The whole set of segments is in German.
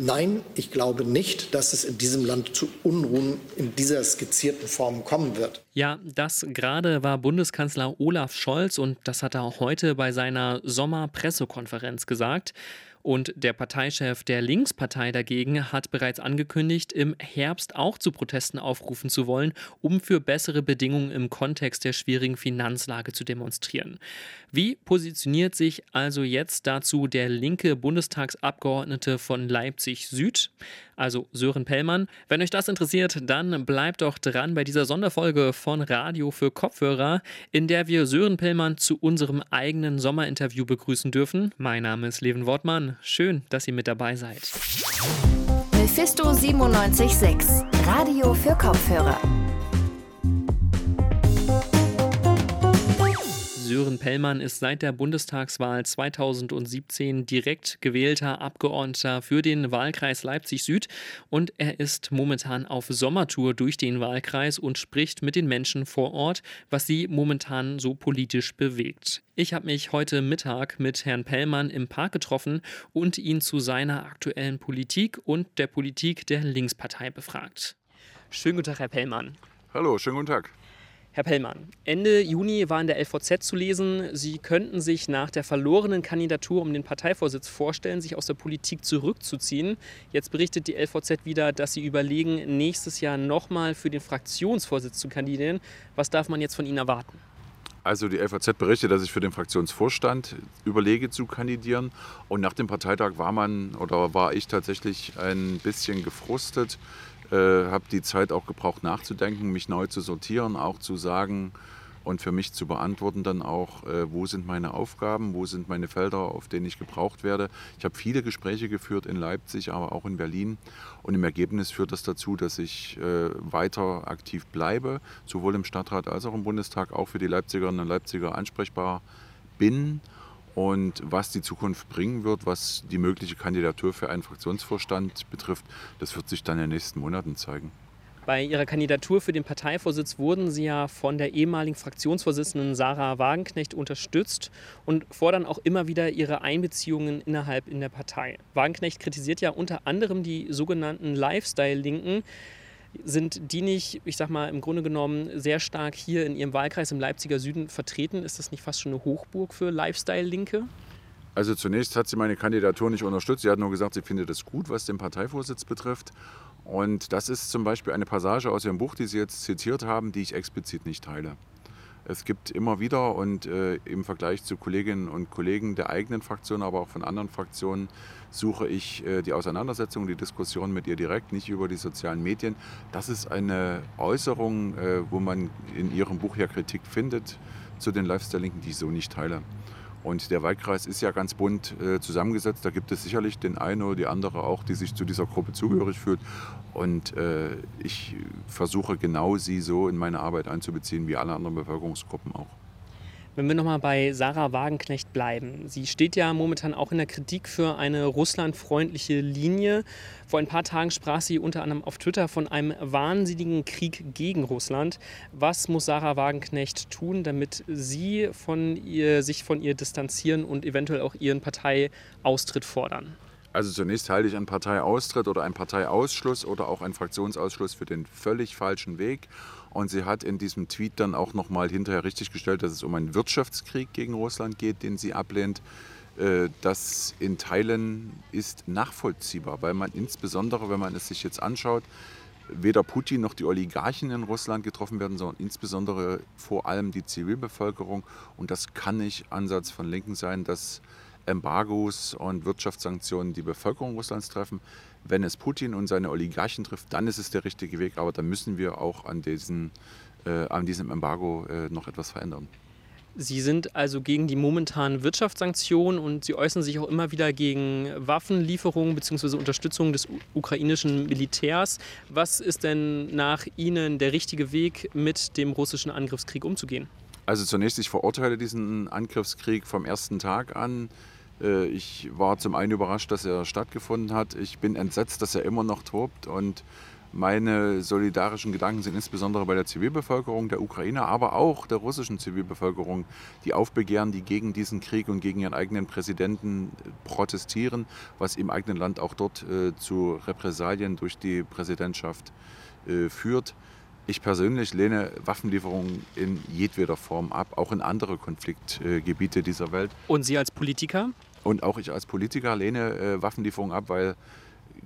Nein, ich glaube nicht, dass es in diesem Land zu Unruhen in dieser skizzierten Form kommen wird. Ja, das gerade war Bundeskanzler Olaf Scholz und das hat er auch heute bei seiner Sommerpressekonferenz gesagt. Und der Parteichef der Linkspartei dagegen hat bereits angekündigt, im Herbst auch zu Protesten aufrufen zu wollen, um für bessere Bedingungen im Kontext der schwierigen Finanzlage zu demonstrieren. Wie positioniert sich also jetzt dazu der linke Bundestagsabgeordnete von Leipzig Süd? also Sören Pellmann. Wenn euch das interessiert, dann bleibt doch dran bei dieser Sonderfolge von Radio für Kopfhörer, in der wir Sören Pellmann zu unserem eigenen Sommerinterview begrüßen dürfen. Mein Name ist Levin Wortmann. Schön, dass ihr mit dabei seid. Mephisto 976, Radio für Kopfhörer. Sören Pellmann ist seit der Bundestagswahl 2017 direkt gewählter Abgeordneter für den Wahlkreis Leipzig Süd und er ist momentan auf Sommertour durch den Wahlkreis und spricht mit den Menschen vor Ort, was sie momentan so politisch bewegt. Ich habe mich heute Mittag mit Herrn Pellmann im Park getroffen und ihn zu seiner aktuellen Politik und der Politik der Linkspartei befragt. Schönen guten Tag, Herr Pellmann. Hallo, schönen guten Tag. Herr Pellmann, Ende Juni war in der LVZ zu lesen, Sie könnten sich nach der verlorenen Kandidatur um den Parteivorsitz vorstellen, sich aus der Politik zurückzuziehen. Jetzt berichtet die LVZ wieder, dass Sie überlegen, nächstes Jahr nochmal für den Fraktionsvorsitz zu kandidieren. Was darf man jetzt von Ihnen erwarten? Also die LVZ berichtet, dass ich für den Fraktionsvorstand überlege zu kandidieren. Und nach dem Parteitag war man oder war ich tatsächlich ein bisschen gefrustet äh, habe die Zeit auch gebraucht nachzudenken, mich neu zu sortieren, auch zu sagen und für mich zu beantworten dann auch, äh, wo sind meine Aufgaben, wo sind meine Felder, auf denen ich gebraucht werde. Ich habe viele Gespräche geführt in Leipzig, aber auch in Berlin und im Ergebnis führt das dazu, dass ich äh, weiter aktiv bleibe, sowohl im Stadtrat als auch im Bundestag, auch für die Leipzigerinnen und Leipziger ansprechbar bin und was die Zukunft bringen wird, was die mögliche Kandidatur für einen Fraktionsvorstand betrifft, das wird sich dann in den nächsten Monaten zeigen. Bei Ihrer Kandidatur für den Parteivorsitz wurden Sie ja von der ehemaligen Fraktionsvorsitzenden Sarah Wagenknecht unterstützt und fordern auch immer wieder Ihre Einbeziehungen innerhalb in der Partei. Wagenknecht kritisiert ja unter anderem die sogenannten Lifestyle-Linken, sind die nicht, ich sag mal, im Grunde genommen sehr stark hier in ihrem Wahlkreis im Leipziger Süden vertreten? Ist das nicht fast schon eine Hochburg für Lifestyle-Linke? Also zunächst hat sie meine Kandidatur nicht unterstützt. Sie hat nur gesagt, sie findet es gut, was den Parteivorsitz betrifft. Und das ist zum Beispiel eine Passage aus ihrem Buch, die Sie jetzt zitiert haben, die ich explizit nicht teile. Es gibt immer wieder und äh, im Vergleich zu Kolleginnen und Kollegen der eigenen Fraktion, aber auch von anderen Fraktionen, suche ich äh, die Auseinandersetzung, die Diskussion mit ihr direkt, nicht über die sozialen Medien. Das ist eine Äußerung, äh, wo man in ihrem Buch ja Kritik findet zu den Lifestyle-Linken, die ich so nicht teile. Und der Wahlkreis ist ja ganz bunt äh, zusammengesetzt. Da gibt es sicherlich den einen oder die andere auch, die sich zu dieser Gruppe zugehörig fühlt. Und äh, ich versuche genau sie so in meine Arbeit einzubeziehen, wie alle anderen Bevölkerungsgruppen auch. Wenn wir nochmal bei Sarah Wagenknecht bleiben. Sie steht ja momentan auch in der Kritik für eine russlandfreundliche Linie. Vor ein paar Tagen sprach sie unter anderem auf Twitter von einem wahnsinnigen Krieg gegen Russland. Was muss Sarah Wagenknecht tun, damit sie von ihr, sich von ihr distanzieren und eventuell auch ihren Parteiaustritt fordern? Also zunächst halte ich einen Parteiaustritt oder einen Parteiausschluss oder auch einen Fraktionsausschluss für den völlig falschen Weg. Und sie hat in diesem Tweet dann auch nochmal hinterher richtiggestellt, dass es um einen Wirtschaftskrieg gegen Russland geht, den sie ablehnt. Äh, das in Teilen ist nachvollziehbar, weil man insbesondere, wenn man es sich jetzt anschaut, weder Putin noch die Oligarchen in Russland getroffen werden, sondern insbesondere vor allem die Zivilbevölkerung. Und das kann nicht Ansatz von Linken sein, dass Embargos und Wirtschaftssanktionen die Bevölkerung Russlands treffen. Wenn es Putin und seine Oligarchen trifft, dann ist es der richtige Weg. Aber dann müssen wir auch an, diesen, äh, an diesem Embargo äh, noch etwas verändern. Sie sind also gegen die momentanen Wirtschaftssanktionen und Sie äußern sich auch immer wieder gegen Waffenlieferungen bzw. Unterstützung des ukrainischen Militärs. Was ist denn nach Ihnen der richtige Weg, mit dem russischen Angriffskrieg umzugehen? Also zunächst, ich verurteile diesen Angriffskrieg vom ersten Tag an. Äh, ich war zum einen überrascht, dass er stattgefunden hat. Ich bin entsetzt, dass er immer noch tobt und Meine solidarischen Gedanken sind insbesondere bei der Zivilbevölkerung der Ukraine, aber auch der russischen Zivilbevölkerung, die aufbegehren, die gegen diesen Krieg und gegen ihren eigenen Präsidenten protestieren, was im eigenen Land auch dort äh, zu Repressalien durch die Präsidentschaft äh, führt. Ich persönlich lehne Waffenlieferungen in jedweder Form ab, auch in andere Konfliktgebiete dieser Welt. Und Sie als Politiker? Und auch ich als Politiker lehne äh, Waffenlieferungen ab, weil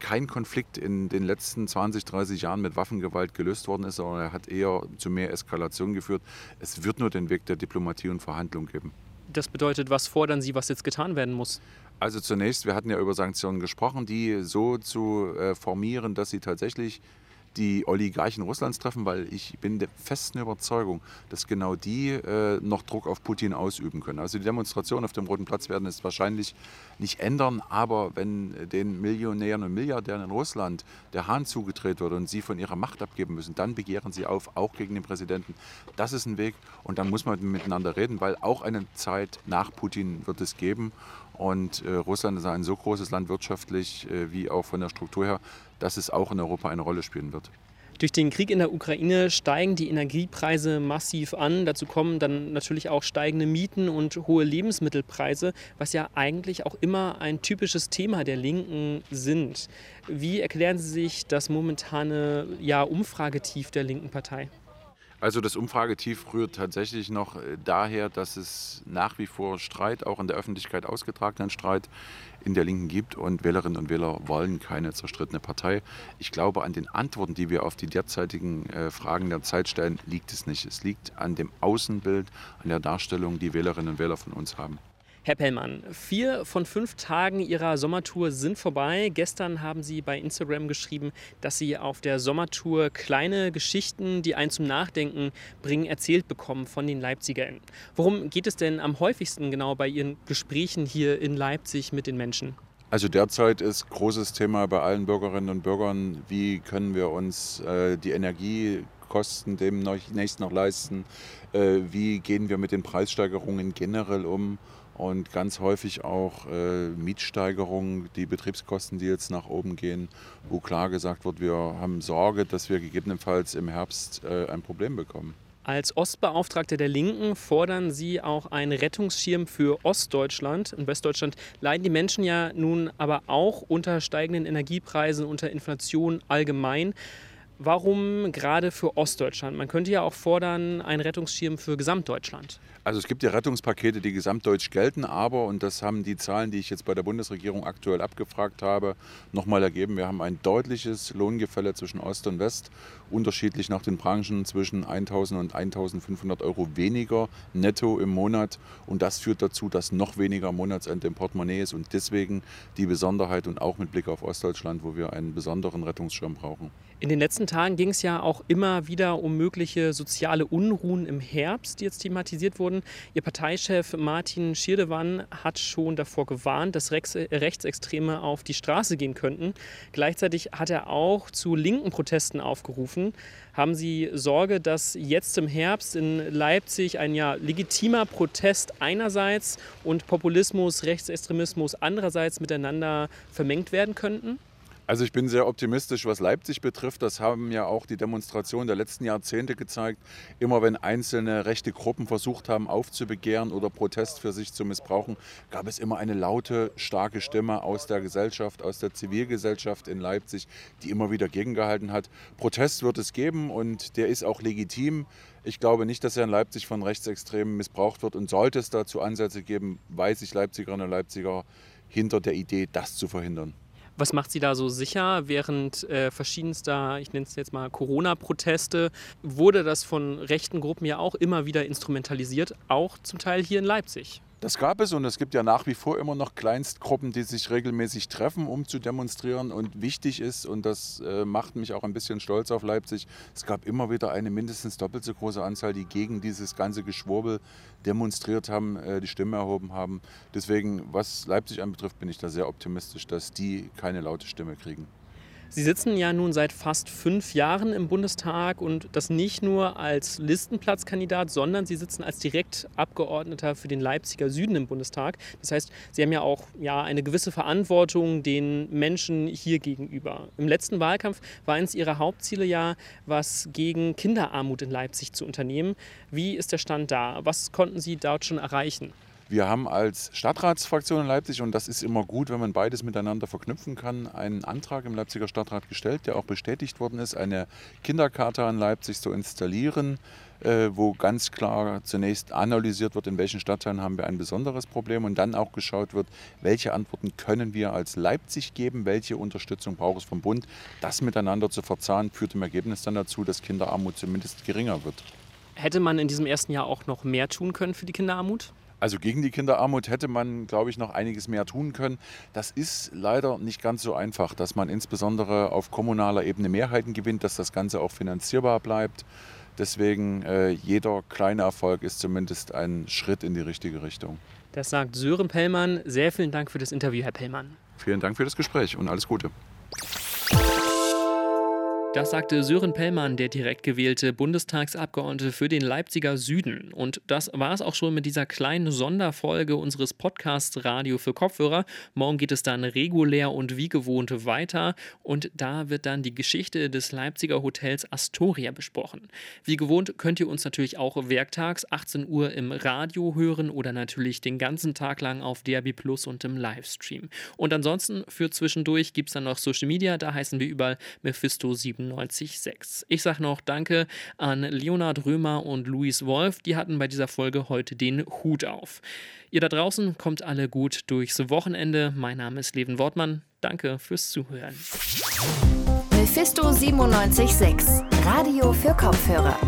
kein Konflikt in den letzten 20, 30 Jahren mit Waffengewalt gelöst worden ist, sondern er hat eher zu mehr Eskalation geführt. Es wird nur den Weg der Diplomatie und Verhandlung geben. Das bedeutet, was fordern Sie, was jetzt getan werden muss? Also zunächst, wir hatten ja über Sanktionen gesprochen, die so zu äh, formieren, dass sie tatsächlich die Oligarchen Russlands treffen, weil ich bin der festen Überzeugung, dass genau die äh, noch Druck auf Putin ausüben können. Also die Demonstrationen auf dem Roten Platz werden es wahrscheinlich nicht ändern, aber wenn den Millionären und Milliardären in Russland der Hahn zugedreht wird und sie von ihrer Macht abgeben müssen, dann begehren sie auf, auch gegen den Präsidenten. Das ist ein Weg und dann muss man miteinander reden, weil auch eine Zeit nach Putin wird es geben. Und äh, Russland ist ein so großes Land wirtschaftlich äh, wie auch von der Struktur her, dass es auch in Europa eine Rolle spielen wird. Durch den Krieg in der Ukraine steigen die Energiepreise massiv an. Dazu kommen dann natürlich auch steigende Mieten und hohe Lebensmittelpreise, was ja eigentlich auch immer ein typisches Thema der Linken sind. Wie erklären Sie sich das momentane ja, Umfragetief der linken Partei? Also das Umfragetief rührt tatsächlich noch äh, daher, dass es nach wie vor Streit, auch in der Öffentlichkeit ausgetragenen Streit in der Linken gibt und Wählerinnen und Wähler wollen keine zerstrittene Partei. Ich glaube, an den Antworten, die wir auf die derzeitigen äh, Fragen der Zeit stellen, liegt es nicht. Es liegt an dem Außenbild, an der Darstellung, die Wählerinnen und Wähler von uns haben. Herr Pellmann, vier von fünf Tagen Ihrer Sommertour sind vorbei. Gestern haben Sie bei Instagram geschrieben, dass Sie auf der Sommertour kleine Geschichten, die einen zum Nachdenken bringen, erzählt bekommen von den Leipzigern. Worum geht es denn am häufigsten genau bei Ihren Gesprächen hier in Leipzig mit den Menschen? Also derzeit ist großes Thema bei allen Bürgerinnen und Bürgern, wie können wir uns äh, die Energiekosten demnächst noch leisten, äh, wie gehen wir mit den Preissteigerungen generell um und ganz häufig auch äh, Mietsteigerungen, die Betriebskosten, die jetzt nach oben gehen, wo klar gesagt wird, wir haben Sorge, dass wir gegebenenfalls im Herbst äh, ein Problem bekommen. Als Ostbeauftragte der Linken fordern Sie auch einen Rettungsschirm für Ostdeutschland. In Westdeutschland leiden die Menschen ja nun aber auch unter steigenden Energiepreisen, unter Inflation allgemein. Warum gerade für Ostdeutschland? Man könnte ja auch fordern, einen Rettungsschirm für Gesamtdeutschland. Also es gibt ja Rettungspakete, die gesamtdeutsch gelten, aber, und das haben die Zahlen, die ich jetzt bei der Bundesregierung aktuell abgefragt habe, nochmal ergeben, wir haben ein deutliches Lohngefälle zwischen Ost und West, unterschiedlich nach den Branchen zwischen 1.000 und 1.500 Euro weniger netto im Monat. Und das führt dazu, dass noch weniger Monatsende im Portemonnaie ist und deswegen die Besonderheit und auch mit Blick auf Ostdeutschland, wo wir einen besonderen Rettungsschirm brauchen. In den letzten Tagen ging es ja auch immer wieder um mögliche soziale Unruhen im Herbst, die jetzt thematisiert wurden. Ihr Parteichef Martin Schirdewan hat schon davor gewarnt, dass Rechtsextreme auf die Straße gehen könnten. Gleichzeitig hat er auch zu linken Protesten aufgerufen. Haben Sie Sorge, dass jetzt im Herbst in Leipzig ein ja legitimer Protest einerseits und Populismus, Rechtsextremismus andererseits miteinander vermengt werden könnten? Also ich bin sehr optimistisch, was Leipzig betrifft. Das haben ja auch die Demonstrationen der letzten Jahrzehnte gezeigt. Immer wenn einzelne rechte Gruppen versucht haben aufzubegehren oder Protest für sich zu missbrauchen, gab es immer eine laute, starke Stimme aus der Gesellschaft, aus der Zivilgesellschaft in Leipzig, die immer wieder gegengehalten hat. Protest wird es geben und der ist auch legitim. Ich glaube nicht, dass er in Leipzig von Rechtsextremen missbraucht wird und sollte es dazu Ansätze geben, weiß ich Leipzigerinnen und Leipziger hinter der Idee, das zu verhindern. Was macht Sie da so sicher? Während äh, verschiedenster, ich nenne es jetzt mal Corona-Proteste, wurde das von rechten Gruppen ja auch immer wieder instrumentalisiert, auch zum Teil hier in Leipzig. Das gab es und es gibt ja nach wie vor immer noch Kleinstgruppen, die sich regelmäßig treffen, um zu demonstrieren. Und wichtig ist, und das äh, macht mich auch ein bisschen stolz auf Leipzig, es gab immer wieder eine mindestens doppelt so große Anzahl, die gegen dieses ganze Geschwurbel demonstriert haben, äh, die Stimme erhoben haben. Deswegen, was Leipzig anbetrifft, bin ich da sehr optimistisch, dass die keine laute Stimme kriegen. Sie sitzen ja nun seit fast fünf Jahren im Bundestag und das nicht nur als Listenplatzkandidat, sondern Sie sitzen als Direktabgeordneter für den Leipziger Süden im Bundestag. Das heißt, Sie haben ja auch ja, eine gewisse Verantwortung den Menschen hier gegenüber. Im letzten Wahlkampf war eines Ihrer Hauptziele ja, was gegen Kinderarmut in Leipzig zu unternehmen. Wie ist der Stand da? Was konnten Sie dort schon erreichen? Wir haben als Stadtratsfraktion in Leipzig, und das ist immer gut, wenn man beides miteinander verknüpfen kann, einen Antrag im Leipziger Stadtrat gestellt, der auch bestätigt worden ist, eine Kinderkarte in Leipzig zu installieren, äh, wo ganz klar zunächst analysiert wird, in welchen Stadtteilen haben wir ein besonderes Problem und dann auch geschaut wird, welche Antworten können wir als Leipzig geben, welche Unterstützung braucht es vom Bund. Das miteinander zu verzahnen, führt im Ergebnis dann dazu, dass Kinderarmut zumindest geringer wird. Hätte man in diesem ersten Jahr auch noch mehr tun können für die Kinderarmut? Also gegen die Kinderarmut hätte man, glaube ich, noch einiges mehr tun können. Das ist leider nicht ganz so einfach, dass man insbesondere auf kommunaler Ebene Mehrheiten gewinnt, dass das Ganze auch finanzierbar bleibt. Deswegen äh, jeder kleine Erfolg ist zumindest ein Schritt in die richtige Richtung. Das sagt Sören Pellmann. Sehr vielen Dank für das Interview, Herr Pellmann. Vielen Dank für das Gespräch und alles Gute. Das sagte Sören Pellmann, der direkt gewählte Bundestagsabgeordnete für den Leipziger Süden. Und das war es auch schon mit dieser kleinen Sonderfolge unseres Podcasts Radio für Kopfhörer. Morgen geht es dann regulär und wie gewohnt weiter. Und da wird dann die Geschichte des Leipziger Hotels Astoria besprochen. Wie gewohnt könnt ihr uns natürlich auch werktags 18 Uhr im Radio hören oder natürlich den ganzen Tag lang auf DRB Plus und im Livestream. Und ansonsten für zwischendurch gibt es dann noch Social Media. Da heißen wir überall Mephisto 7 97,6. Ich sage noch Danke an Leonard Römer und Luis Wolf. Die hatten bei dieser Folge heute den Hut auf. Ihr da draußen kommt alle gut durchs Wochenende. Mein Name ist Leven Wortmann. Danke fürs Zuhören. Mephisto 97,6. Radio für Kopfhörer.